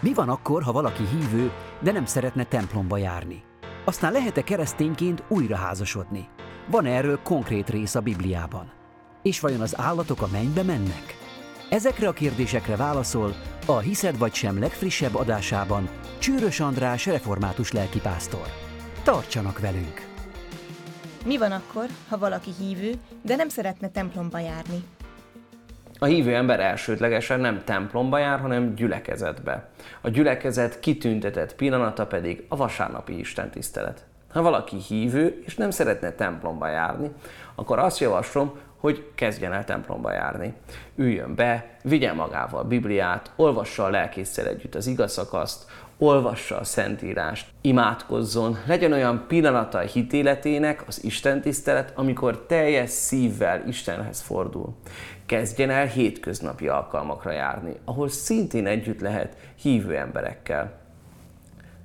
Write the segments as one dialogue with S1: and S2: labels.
S1: Mi van akkor, ha valaki hívő, de nem szeretne templomba járni? Aztán lehet-e keresztényként újra házasodni? Van -e erről konkrét rész a Bibliában? És vajon az állatok a mennybe mennek? Ezekre a kérdésekre válaszol a Hiszed vagy sem legfrissebb adásában Csűrös András református lelkipásztor. Tartsanak velünk!
S2: Mi van akkor, ha valaki hívő, de nem szeretne templomba járni?
S3: A hívő ember elsődlegesen nem templomba jár, hanem gyülekezetbe. A gyülekezet kitüntetett pillanata pedig a vasárnapi istentisztelet. Ha valaki hívő és nem szeretne templomba járni, akkor azt javaslom, hogy kezdjen el templomba járni. Üljön be, vigyen magával Bibliát, olvassa a lelkészsel együtt az igazakaszt, olvassa a Szentírást, imádkozzon, legyen olyan pillanata a hitéletének, az Isten tisztelet, amikor teljes szívvel Istenhez fordul. Kezdjen el hétköznapi alkalmakra járni, ahol szintén együtt lehet hívő emberekkel.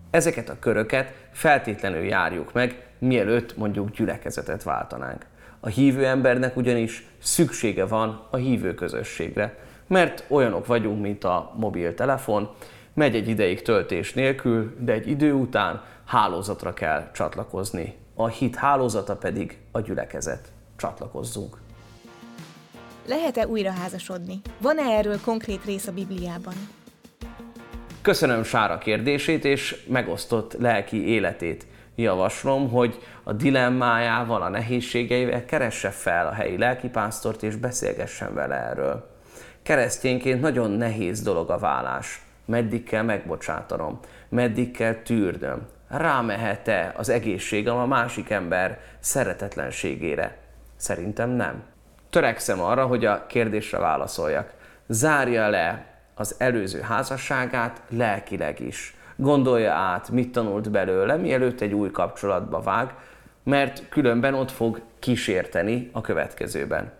S3: Ezeket a köröket feltétlenül járjuk meg, mielőtt mondjuk gyülekezetet váltanánk. A hívő embernek ugyanis szüksége van a hívő közösségre, mert olyanok vagyunk, mint a mobiltelefon, megy egy ideig töltés nélkül, de egy idő után hálózatra kell csatlakozni. A hit hálózata pedig a gyülekezet. Csatlakozzunk!
S2: Lehet-e újra házasodni? Van-e erről konkrét rész a Bibliában?
S3: Köszönöm Sára kérdését és megosztott lelki életét. Javaslom, hogy a dilemmájával, a nehézségeivel keresse fel a helyi lelkipásztort és beszélgessen vele erről. Keresztényként nagyon nehéz dolog a vállás meddig kell megbocsátanom, meddig kell tűrnöm, rámehet-e az egészségem a másik ember szeretetlenségére? Szerintem nem. Törekszem arra, hogy a kérdésre válaszoljak. Zárja le az előző házasságát lelkileg is. Gondolja át, mit tanult belőle, mielőtt egy új kapcsolatba vág, mert különben ott fog kísérteni a következőben.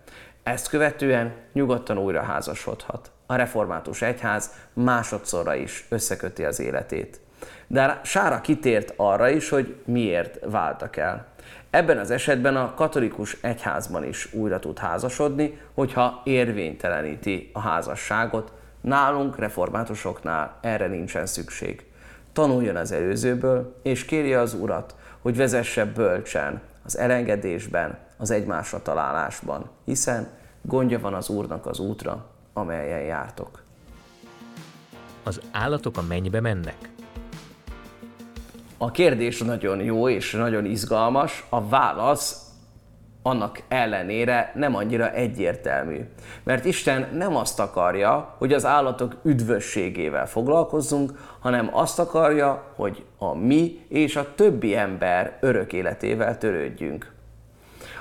S3: Ezt követően nyugodtan újra házasodhat a református egyház másodszorra is összeköti az életét. De Sára kitért arra is, hogy miért váltak el. Ebben az esetben a katolikus egyházban is újra tud házasodni, hogyha érvényteleníti a házasságot. Nálunk, reformátusoknál erre nincsen szükség. Tanuljon az előzőből, és kérje az Urat, hogy vezesse bölcsen az elengedésben, az egymásra találásban, hiszen gondja van az Úrnak az útra, amelyen jártok.
S4: Az állatok a mennybe mennek?
S3: A kérdés nagyon jó és nagyon izgalmas, a válasz annak ellenére nem annyira egyértelmű. Mert Isten nem azt akarja, hogy az állatok üdvösségével foglalkozzunk, hanem azt akarja, hogy a mi és a többi ember örök életével törődjünk.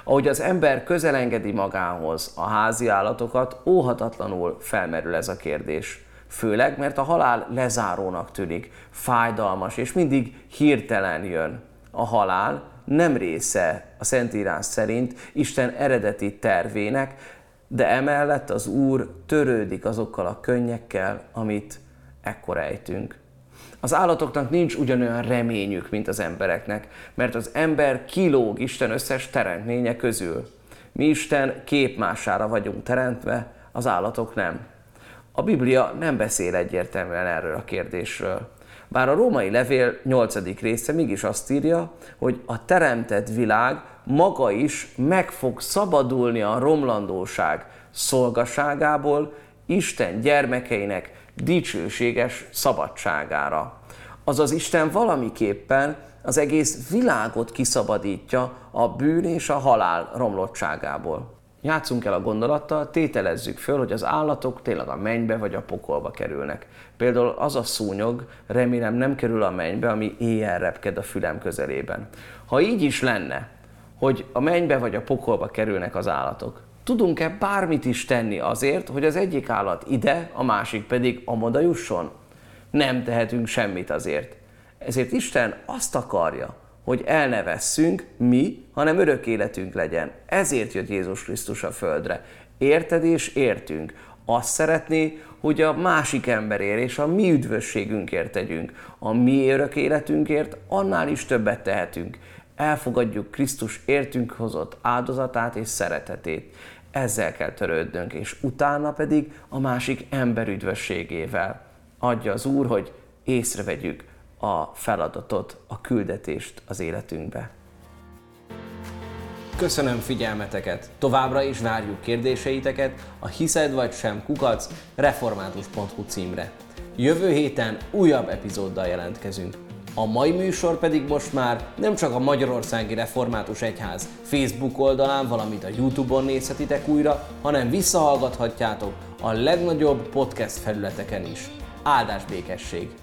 S3: Ahogy az ember közelengedi magához a házi állatokat, óhatatlanul felmerül ez a kérdés. Főleg, mert a halál lezárónak tűnik, fájdalmas, és mindig hirtelen jön. A halál nem része a Szentírás szerint Isten eredeti tervének, de emellett az Úr törődik azokkal a könnyekkel, amit ekkor ejtünk. Az állatoknak nincs ugyanolyan reményük, mint az embereknek, mert az ember kilóg Isten összes teremtménye közül. Mi Isten képmására vagyunk teremtve, az állatok nem. A Biblia nem beszél egyértelműen erről a kérdésről. Bár a római levél 8. része mégis azt írja, hogy a teremtett világ maga is meg fog szabadulni a romlandóság szolgaságából, Isten gyermekeinek dicsőséges szabadságára. Azaz Isten valamiképpen az egész világot kiszabadítja a bűn és a halál romlottságából. Játszunk el a gondolattal, tételezzük föl, hogy az állatok tényleg a mennybe vagy a pokolba kerülnek. Például az a szúnyog, remélem nem kerül a mennybe, ami éjjel repked a fülem közelében. Ha így is lenne, hogy a mennybe vagy a pokolba kerülnek az állatok, Tudunk-e bármit is tenni azért, hogy az egyik állat ide, a másik pedig amoda jusson? Nem tehetünk semmit azért. Ezért Isten azt akarja, hogy elnevesszünk mi, hanem örök életünk legyen. Ezért jött Jézus Krisztus a földre. Érted és értünk. Azt szeretné, hogy a másik emberért és a mi üdvösségünkért tegyünk. A mi örök életünkért annál is többet tehetünk elfogadjuk Krisztus értünk hozott áldozatát és szeretetét. Ezzel kell törődnünk, és utána pedig a másik ember üdvösségével. Adja az Úr, hogy észrevegyük a feladatot, a küldetést az életünkbe. Köszönöm figyelmeteket! Továbbra is várjuk kérdéseiteket a hiszed vagy sem kukac református.hu címre. Jövő héten újabb epizóddal jelentkezünk. A mai műsor pedig most már nem csak a Magyarországi Református Egyház Facebook oldalán, valamint a Youtube-on nézhetitek újra, hanem visszahallgathatjátok a legnagyobb podcast felületeken is. Áldás békesség!